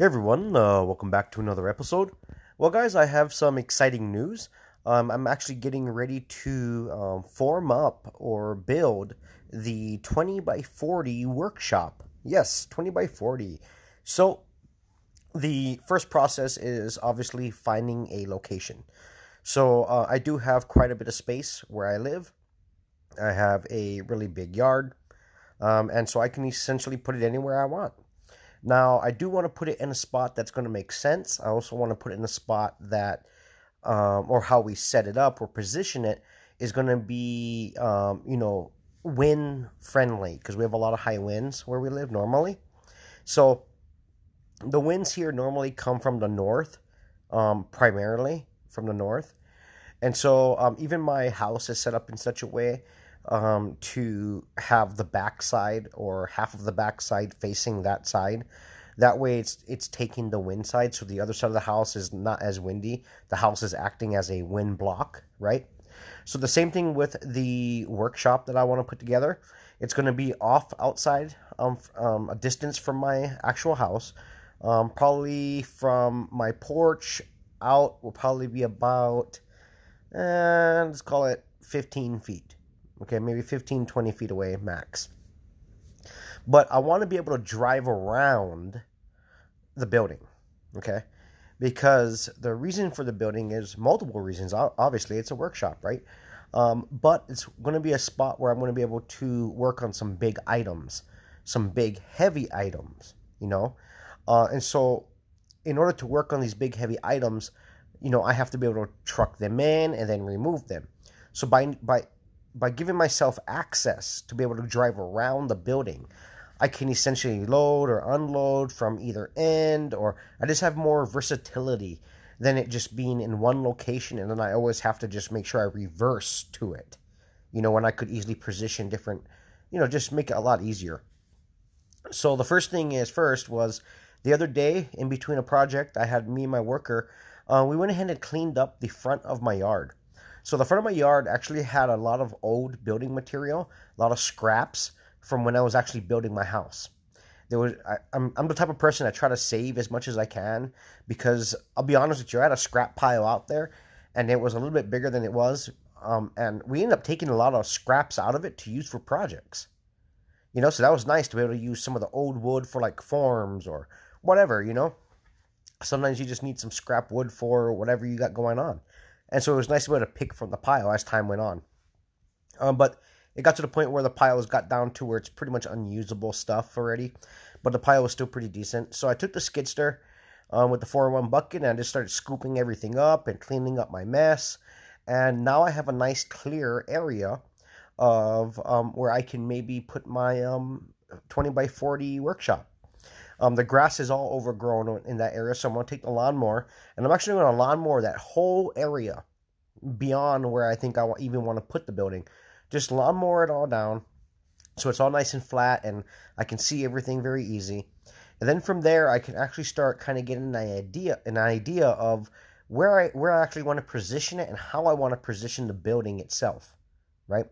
Hey everyone, uh, welcome back to another episode. Well, guys, I have some exciting news. Um, I'm actually getting ready to um, form up or build the 20 by 40 workshop. Yes, 20 by 40. So, the first process is obviously finding a location. So, uh, I do have quite a bit of space where I live. I have a really big yard, um, and so I can essentially put it anywhere I want. Now, I do want to put it in a spot that's going to make sense. I also want to put it in a spot that, um, or how we set it up or position it, is going to be, um, you know, wind friendly because we have a lot of high winds where we live normally. So, the winds here normally come from the north, um, primarily from the north. And so, um, even my house is set up in such a way um, to have the backside or half of the backside facing that side. That way, it's it's taking the wind side, so the other side of the house is not as windy. The house is acting as a wind block, right? So the same thing with the workshop that I want to put together. It's going to be off outside, um, um, a distance from my actual house. Um, probably from my porch out will probably be about, uh, let's call it 15 feet okay, maybe 15, 20 feet away max. But I want to be able to drive around the building, okay? Because the reason for the building is multiple reasons. Obviously, it's a workshop, right? Um, but it's going to be a spot where I'm going to be able to work on some big items, some big heavy items, you know? Uh, and so, in order to work on these big heavy items, you know, I have to be able to truck them in and then remove them. So by by by giving myself access to be able to drive around the building, I can essentially load or unload from either end, or I just have more versatility than it just being in one location and then I always have to just make sure I reverse to it. You know, when I could easily position different, you know, just make it a lot easier. So the first thing is first was the other day in between a project, I had me and my worker, uh, we went ahead and cleaned up the front of my yard. So the front of my yard actually had a lot of old building material, a lot of scraps from when I was actually building my house. There was I, am I'm, I'm the type of person that try to save as much as I can because I'll be honest with you, I had a scrap pile out there, and it was a little bit bigger than it was, um, and we ended up taking a lot of scraps out of it to use for projects. You know, so that was nice to be able to use some of the old wood for like forms or whatever. You know, sometimes you just need some scrap wood for whatever you got going on. And so it was nice to be able to pick from the pile as time went on. Um, but it got to the point where the piles got down to where it's pretty much unusable stuff already. But the pile was still pretty decent. So I took the skidster um, with the 401 bucket and I just started scooping everything up and cleaning up my mess. And now I have a nice clear area of um, where I can maybe put my um, 20 by 40 workshop. Um, the grass is all overgrown in that area, so I'm going to take the lawnmower and I'm actually going to lawnmower that whole area beyond where I think I even want to put the building. Just lawnmower it all down so it's all nice and flat and I can see everything very easy. And then from there, I can actually start kind of getting an idea, an idea of where I where I actually want to position it and how I want to position the building itself, right?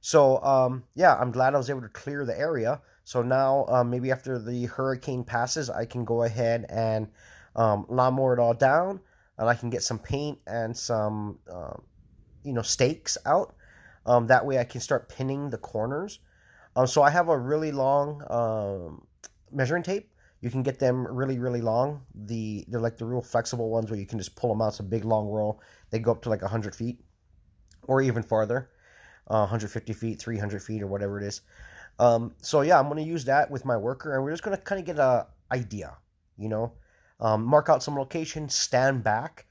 So um, yeah, I'm glad I was able to clear the area. So now, um, maybe after the hurricane passes, I can go ahead and um, lawnmower it all down, and I can get some paint and some, um, you know, stakes out. Um, that way, I can start pinning the corners. Um, so I have a really long um, measuring tape. You can get them really, really long. The they're like the real flexible ones where you can just pull them out. It's a big long roll. They go up to like hundred feet, or even farther, uh, 150 feet, 300 feet, or whatever it is. Um, so yeah, I'm going to use that with my worker, and we're just going to kind of get a idea, you know, um, mark out some location, stand back,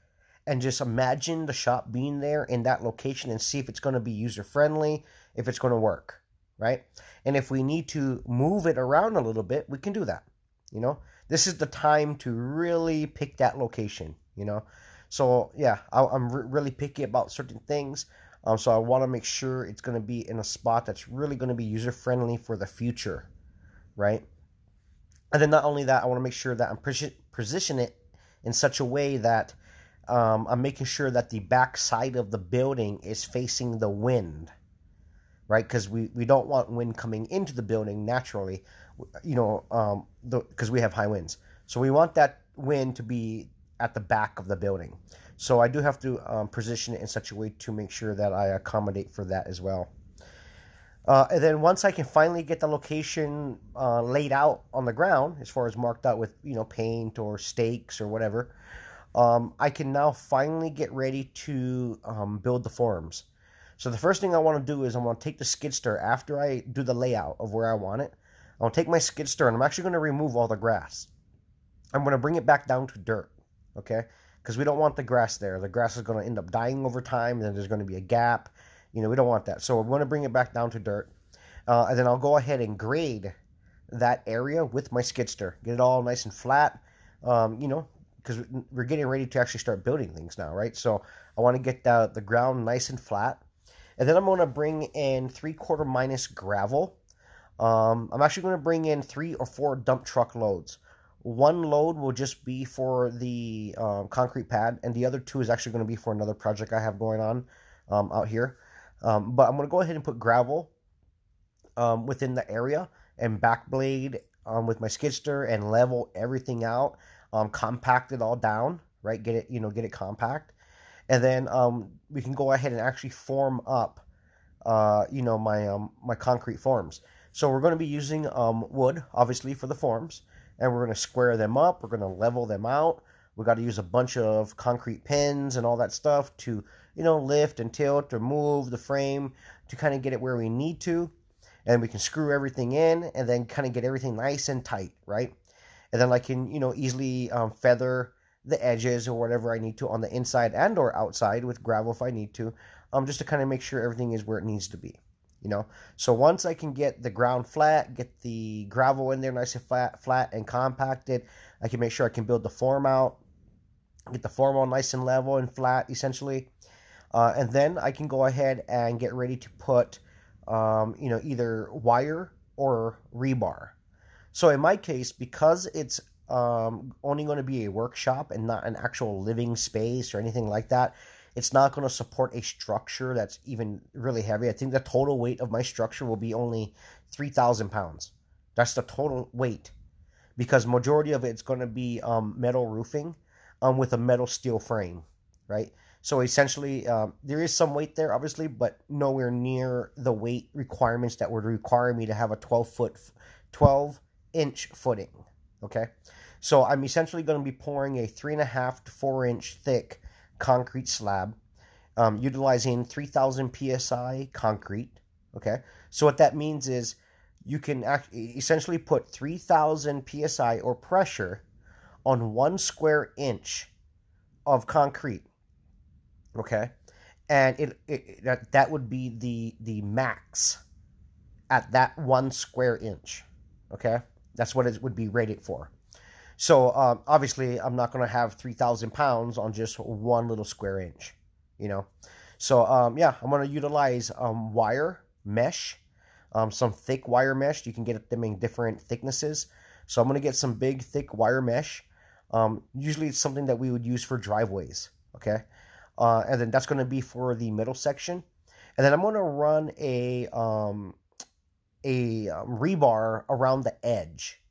and just imagine the shop being there in that location and see if it's going to be user friendly, if it's going to work, right? And if we need to move it around a little bit, we can do that. You know, this is the time to really pick that location. You know, so yeah, I, am re- really picky about certain things. Um, so I want to make sure it's going to be in a spot that's really going to be user friendly for the future, right? And then not only that, I want to make sure that I'm position it in such a way that um, I'm making sure that the back side of the building is facing the wind, right? Because we, we don't want wind coming into the building naturally, you know, because um, we have high winds. So we want that wind to be at the back of the building. So I do have to um, position it in such a way to make sure that I accommodate for that as well. Uh, and then once I can finally get the location uh, laid out on the ground, as far as marked out with you know paint or stakes or whatever, um, I can now finally get ready to um, build the forms. So the first thing I want to do is I want to take the skid steer after I do the layout of where I want it. I want to take my skid steer and I'm actually going to remove all the grass. I'm going to bring it back down to dirt, okay? Because we don't want the grass there. The grass is going to end up dying over time. And then there's going to be a gap. You know, we don't want that. So we're going to bring it back down to dirt. Uh, and then I'll go ahead and grade that area with my skidster. Get it all nice and flat. Um, you know, because we're getting ready to actually start building things now, right? So I want to get the, the ground nice and flat. And then I'm going to bring in three quarter minus gravel. Um, I'm actually going to bring in three or four dump truck loads. One load will just be for the um, concrete pad, and the other two is actually going to be for another project I have going on um, out here. Um, but I'm going to go ahead and put gravel um, within the area and backblade um, with my skidster and level everything out um, compact it all down, right? Get it, you know, get it compact, and then we can go ahead and actually form up, uh, you know, my my concrete forms. So we're going to be using wood, obviously, for the forms, and we're going to square them up. We're going to level them out. We got to use a bunch of concrete pins and all that stuff to, you know, lift and tilt or move the frame to kind of get it where we need to. And we can screw everything in and then kind of get everything nice and tight, right? and then I can you know easily um, feather the edges or whatever I need to on the inside and or outside with gravel if I need to, um, just to kind of make sure everything is where it needs to be. You know, so once I can get the ground flat, get the gravel in there nice and flat, flat and compacted, I can make sure I can build the form out, get the form all nice and level and flat, essentially, uh, and then I can go ahead and get ready to put, um, you know, either wire or rebar. So in my case, because it's um, only going to be a workshop and not an actual living space or anything like that, it's not going to support a structure that's even really heavy. I think the total weight of my structure will be only 3,000 pounds. That's the total weight because majority of it's going to be um, metal roofing um, with a metal steel frame, right? So essentially, um, there is some weight there, obviously, but nowhere near the weight requirements that would require me to have a 12 foot, 12 inch footing. Okay, so I'm essentially going to be pouring a three and a half to four inch thick concrete slab, um, utilizing 3,000 psi concrete. Okay, so what that means is you can act- essentially put 3,000 psi or pressure on one square inch of concrete. Okay, and it, it that that would be the the max at that one square inch. Okay. That's what it would be rated for. So um, obviously, I'm not going to have 3,000 pounds on just one little square inch, you know. So um, yeah, I'm going to utilize um, wire mesh, um, some thick wire mesh. You can get them in different thicknesses. So I'm going to get some big, thick wire mesh. Um, usually, it's something that we would use for driveways. Okay, uh, and then that's going to be for the middle section. And then I'm going to run a um, a rebar around the edge,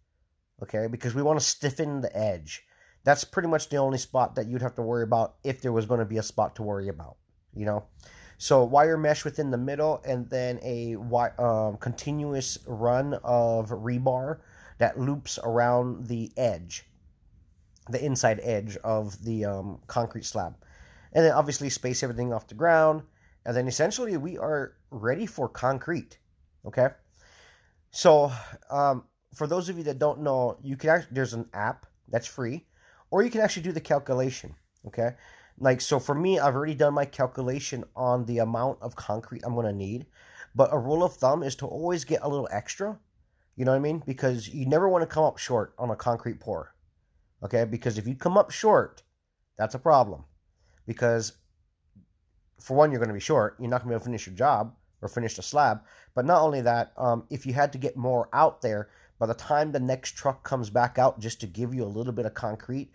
okay? Because we want to stiffen the edge. That's pretty much the only spot that you'd have to worry about if there was going to be a spot to worry about, you know? So wire mesh within the middle and then a um, continuous run of rebar that loops around the edge, the inside edge of the um, concrete slab. And then obviously space everything off the ground. And then essentially we are ready for concrete, okay? So, um, for those of you that don't know, you can actually, there's an app that's free, or you can actually do the calculation. Okay, like so for me, I've already done my calculation on the amount of concrete I'm gonna need, but a rule of thumb is to always get a little extra. You know what I mean? Because you never want to come up short on a concrete pour. Okay, because if you come up short, that's a problem. Because for one, you're going to be short. You're not going to be able to finish your job or finish the slab. But not only that, um, if you had to get more out there, by the time the next truck comes back out just to give you a little bit of concrete,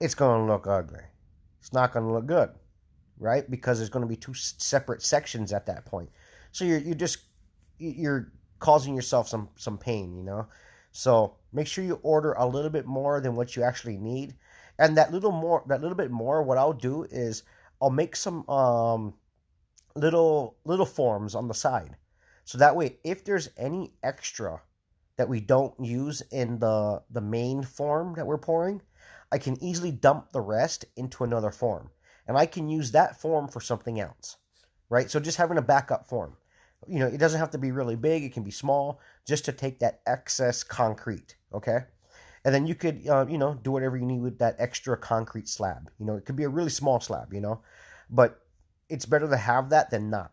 it's going to look ugly. It's not going to look good, right? Because there's going to be two separate sections at that point. So you're you're just you're causing yourself some some pain, you know. So make sure you order a little bit more than what you actually need. And that little more, that little bit more, what I'll do is I'll make some um, little little forms on the side. So that way, if there's any extra that we don't use in the the main form that we're pouring, I can easily dump the rest into another form. And I can use that form for something else. Right? So just having a backup form. You know, it doesn't have to be really big, it can be small, just to take that excess concrete, okay? And then you could, uh, you know, do whatever you need with that extra concrete slab. You know, it could be a really small slab, you know, but it's better to have that than not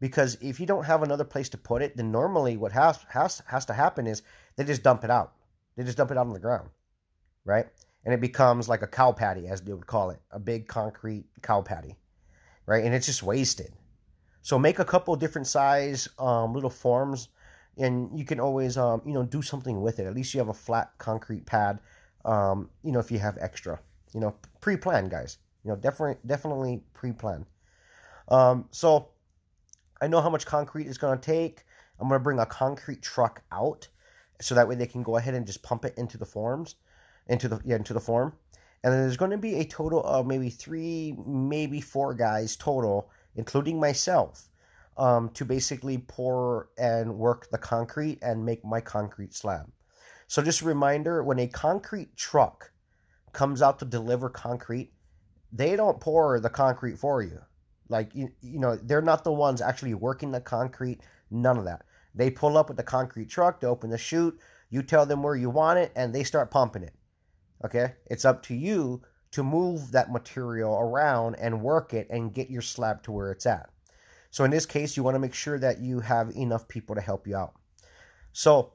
because if you don't have another place to put it, then normally what has has has to happen is they just dump it out. They just dump it out on the ground, right? And it becomes like a cow patty, as they would call it, a big concrete cow patty, right? And it's just wasted. So make a couple different size um, little forms, and you can always um, you know do something with it. At least you have a flat concrete pad. Um, you know if you have extra, you know pre-plan, guys. You know definitely definitely pre-plan. Um, so I know how much concrete it's going to take. I'm going to bring a concrete truck out so that way they can go ahead and just pump it into the forms, into the yeah, into the form. And then there's going to be a total of maybe three, maybe four guys total, including myself, um, to basically pour and work the concrete and make my concrete slab. So just a reminder, when a concrete truck comes out to deliver concrete, they don't pour the concrete for you. Like you, you know, they're not the ones actually working the concrete. None of that. They pull up with the concrete truck. They open the chute. You tell them where you want it, and they start pumping it. Okay, it's up to you to move that material around and work it and get your slab to where it's at. So in this case, you want to make sure that you have enough people to help you out. So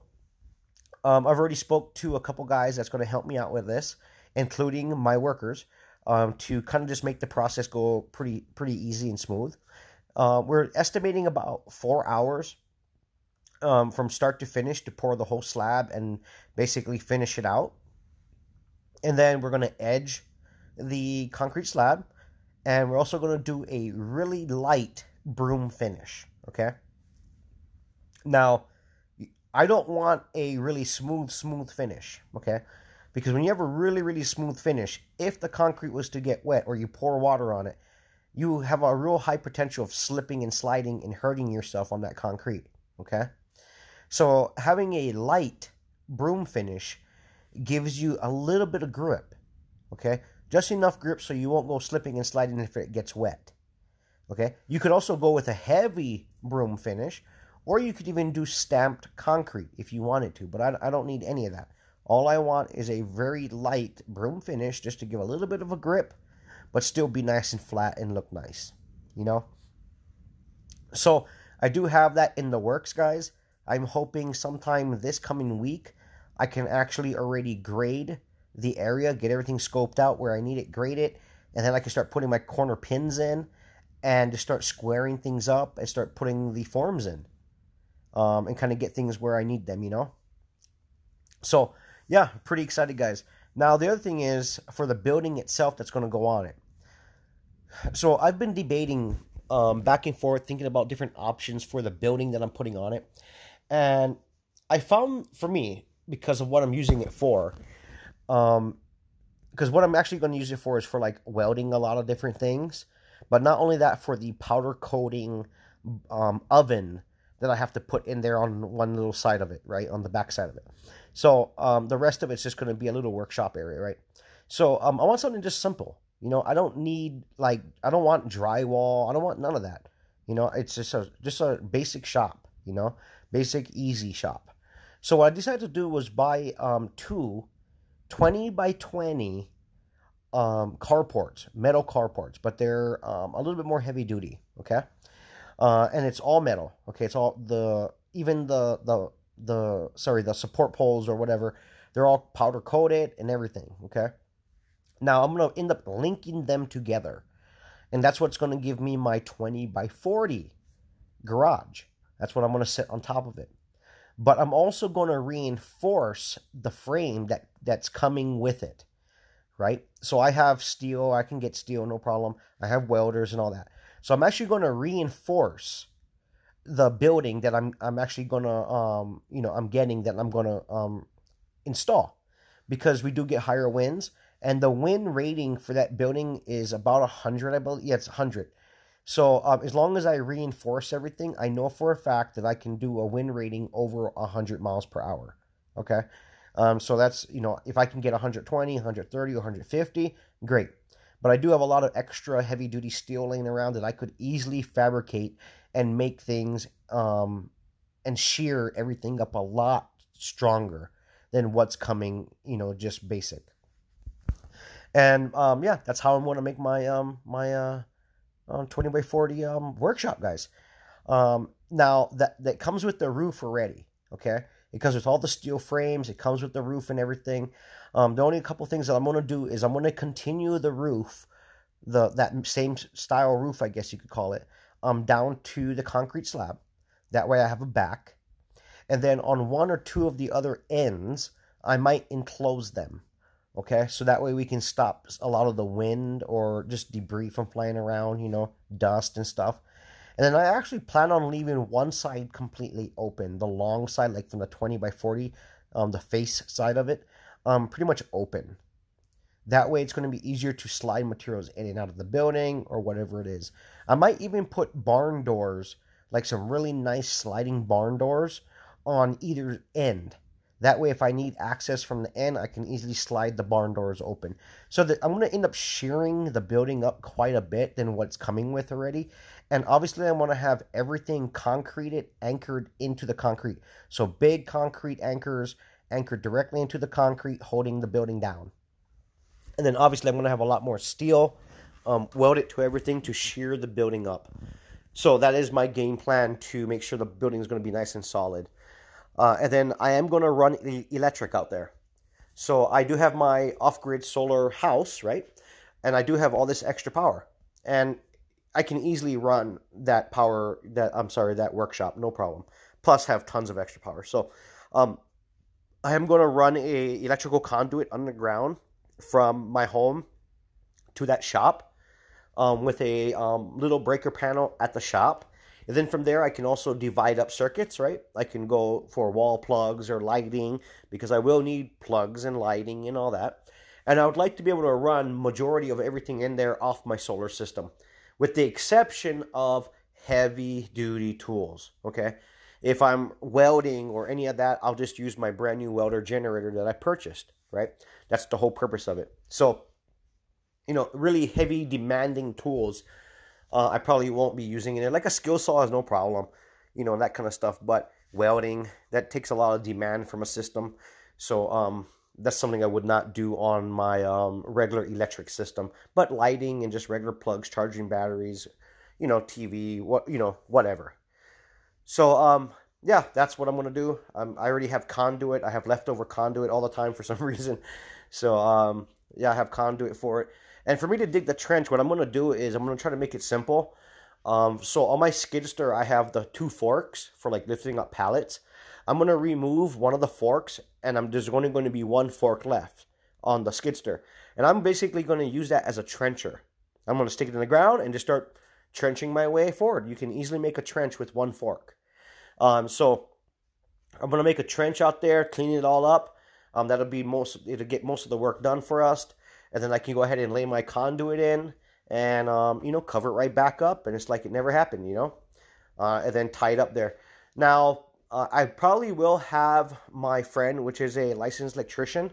um, I've already spoke to a couple guys that's going to help me out with this, including my workers um, to kind of just make the process go pretty pretty easy and smooth. Uh, we're estimating about four hours um, from start to finish to pour the whole slab and basically finish it out. And then we're going to edge the concrete slab, and we're also going to do a really light broom finish. Okay. Now, I don't want a really smooth, smooth finish. Okay. Because when you have a really, really smooth finish, if the concrete was to get wet or you pour water on it, you have a real high potential of slipping and sliding and hurting yourself on that concrete. Okay? So having a light broom finish gives you a little bit of grip. Okay? Just enough grip so you won't go slipping and sliding if it gets wet. Okay? You could also go with a heavy broom finish, or you could even do stamped concrete if you wanted to, but I, I don't need any of that. All I want is a very light broom finish just to give a little bit of a grip, but still be nice and flat and look nice, you know? So I do have that in the works, guys. I'm hoping sometime this coming week I can actually already grade the area, get everything scoped out where I need it grade it, and then I can start putting my corner pins in and just start squaring things up and start putting the forms in um, and kind of get things where I need them, you know? So yeah, pretty excited, guys. Now, the other thing is for the building itself that's going to go on it. So, I've been debating um, back and forth, thinking about different options for the building that I'm putting on it. And I found for me, because of what I'm using it for, um, because what I'm actually going to use it for is for like welding a lot of different things. But not only that, for the powder coating um, oven that I have to put in there on one little side of it, right? On the back side of it. So um, the rest of it's just going to be a little workshop area, right? So um, I want something just simple. You know, I don't need like I don't want drywall. I don't want none of that. You know, it's just a just a basic shop. You know, basic easy shop. So what I decided to do was buy um, two 20 by 20 um, carports, metal carports, but they're um, a little bit more heavy duty. Okay, uh, and it's all metal. Okay, it's all the even the the the sorry the support poles or whatever they're all powder coated and everything okay? Now i'm to end up linking them together and that's what's to give me my 20 by 40 garage. That's what i'm to sit on top of it. But i'm also to reinforce the frame that that's coming with it right? So i have steel i can get steel no problem. I have welders and all that so i'm actually going to reinforce the building that I'm I'm actually gonna um you know I'm getting that I'm gonna um install. Because we do get higher winds and the wind rating for that building is about 100 i believe yeah it's 100 so um, as long as i reinforce everything i know for a fact that i can do a wind rating over 100 miles per hour okay? Um, so that's you know if i can get 120 130 150 great but i do have a lot of extra heavy duty steel laying around that i could easily fabricate and make things um, and shear everything up a lot stronger than what's coming you know just basic and um, yeah, that's how I'm going to make my um, my uh, 20 by 40 um, workshop, guys. Um, now that that comes with the roof already. Okay, it comes with all the steel frames. It comes with the roof and everything. Um, the only couple things that I'm going to do is I'm going to continue the roof, the that same style roof, I guess you could call it, um, down to the concrete slab. That way I have a back, and then on one or two of the other ends, I might enclose them. Okay, so that way we can stop a lot of the wind or just debris from flying around, you know, dust and stuff. And then I actually plan on leaving one side completely open, the long side, like from the 20 by 40, um, the face side of it, um, pretty much open. That way it's going to be easier to slide materials in and out of the building or whatever it is. I might even put barn doors, like some really nice sliding barn doors, on either end that way, if I need access from the end, I can easily slide the barn doors open. So that I'm going to end up shearing the building up quite a bit than what's coming with already. And obviously, I want to have everything concreted, anchored into the concrete. So big concrete anchors anchored directly into the concrete, holding the building down. And then obviously, I'm going to have a lot more steel um, welded to everything to shear the building up. So that is my game plan to make sure the building is going to be nice and solid. Uh, and then I am going to run the electric out there. So I do have my off-grid solar house, right? And I do have all this extra power. And I can easily run that power, that I'm sorry, that workshop, no problem. Plus have tons of extra power. So um, I am going to run a electrical conduit underground from my home to that shop um, with a um, little breaker panel at the shop and then from there, I can also divide up circuits, right? I can go for wall plugs or lighting because I will need plugs and lighting and all that. And I would like to be able to run majority of everything in there off my solar system with the exception of heavy duty tools, okay? If I'm welding or any of that, I'll just use my brand new welder generator that I purchased, right? That's the whole purpose of it. So, you know, really heavy demanding tools uh, I probably won't be using it. Like a skill saw is no problem, you know, that kind of stuff. But welding, that takes a lot of demand from a system. So um, that's something I would not do on my um, regular electric system. But lighting and just regular plugs, charging batteries, you know, TV, what you know, whatever. So um, yeah, that's what I'm gonna do. Um, I already have conduit. I have leftover conduit all the time for some reason. So um, yeah, I have conduit for it. And for me to dig the trench, what I'm to do is I'm to try to make it simple. Um, so on my skidster, I have the two forks for like lifting up pallets. I'm to remove one of the forks and I'm just only going to be one fork left on the skidster. And I'm basically to use that as a trencher. I'm to stick it in the ground and just start trenching my way forward. You can easily make a trench with one fork. Um, so I'm to make a trench out there, clean it all up. Um, that'll be most, it'll get most of the work done for us and then I can go ahead and lay my conduit in and um, you know cover it right back up, and it's like it never happened, you know, uh, and then tie it up there. Now uh, I probably will have my friend, which is a licensed electrician,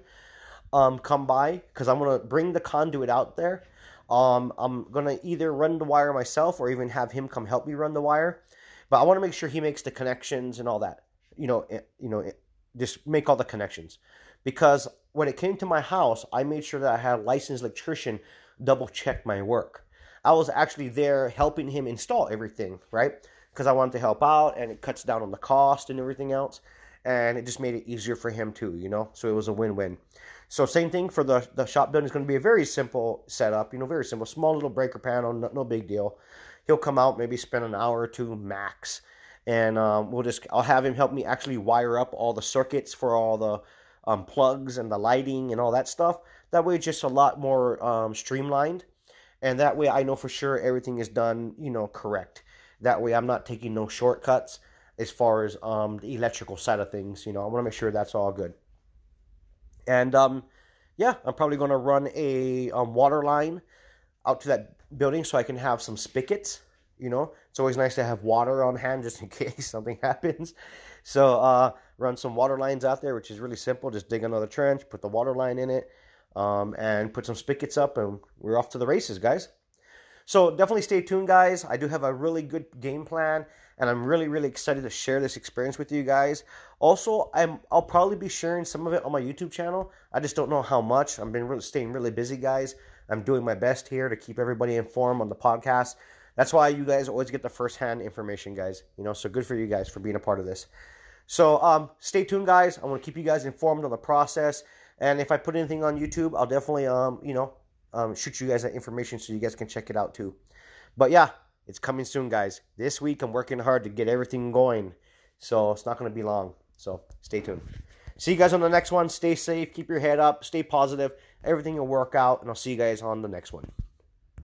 um, come by because I'm gonna bring the conduit out there. Um, I'm gonna either run the wire myself or even have him come help me run the wire. But I want to make sure he makes the connections and all that. You know, it, you know, it, just make all the connections because when it came to my house, I made sure that I had a licensed electrician double check my work. I was actually there helping him install everything, right? Because I wanted to help out and it cuts down on the cost and everything else. And it just made it easier for him too, you know? So it was a win win. So, same thing for the, the shop building is going to be a very simple setup, you know, very simple. Small little breaker panel, no, no big deal. He'll come out, maybe spend an hour or two max. And um, we'll just, I'll have him help me actually wire up all the circuits for all the um, plugs and the lighting and all that stuff. That way, it's just a lot more um, streamlined, and that way I know for sure everything is done, you know, correct. That way, I'm not taking no shortcuts as far as um, the electrical side of things. You know, I want to make sure that's all good. And um, yeah, I'm probably going to run a um, water line out to that building so I can have some spigots. You know, it's always nice to have water on hand just in case something happens. So uh, run some water lines out there, which is really simple. Just dig another trench, put the water line in it, um, and put some spigots up, and we're off to the races, guys. So definitely stay tuned, guys. I do have a really good game plan, and I'm really, really excited to share this experience with you guys. Also, I'm I'll probably be sharing some of it on my YouTube channel. I just don't know how much. I've been really staying really busy, guys. I'm doing my best here to keep everybody informed on the podcast. That's why you guys always get the first-hand information, guys. You know, so good for you guys for being a part of this. So um, stay tuned, guys. I want to keep you guys informed on the process. And if I put anything on YouTube, I'll definitely, um, you know, um, shoot you guys that information so you guys can check it out too. But yeah, it's coming soon, guys. This week I'm working hard to get everything going. So it's not going to be long. So stay tuned. See you guys on the next one. Stay safe. Keep your head up. Stay positive. Everything will work out. And I'll see you guys on the next one.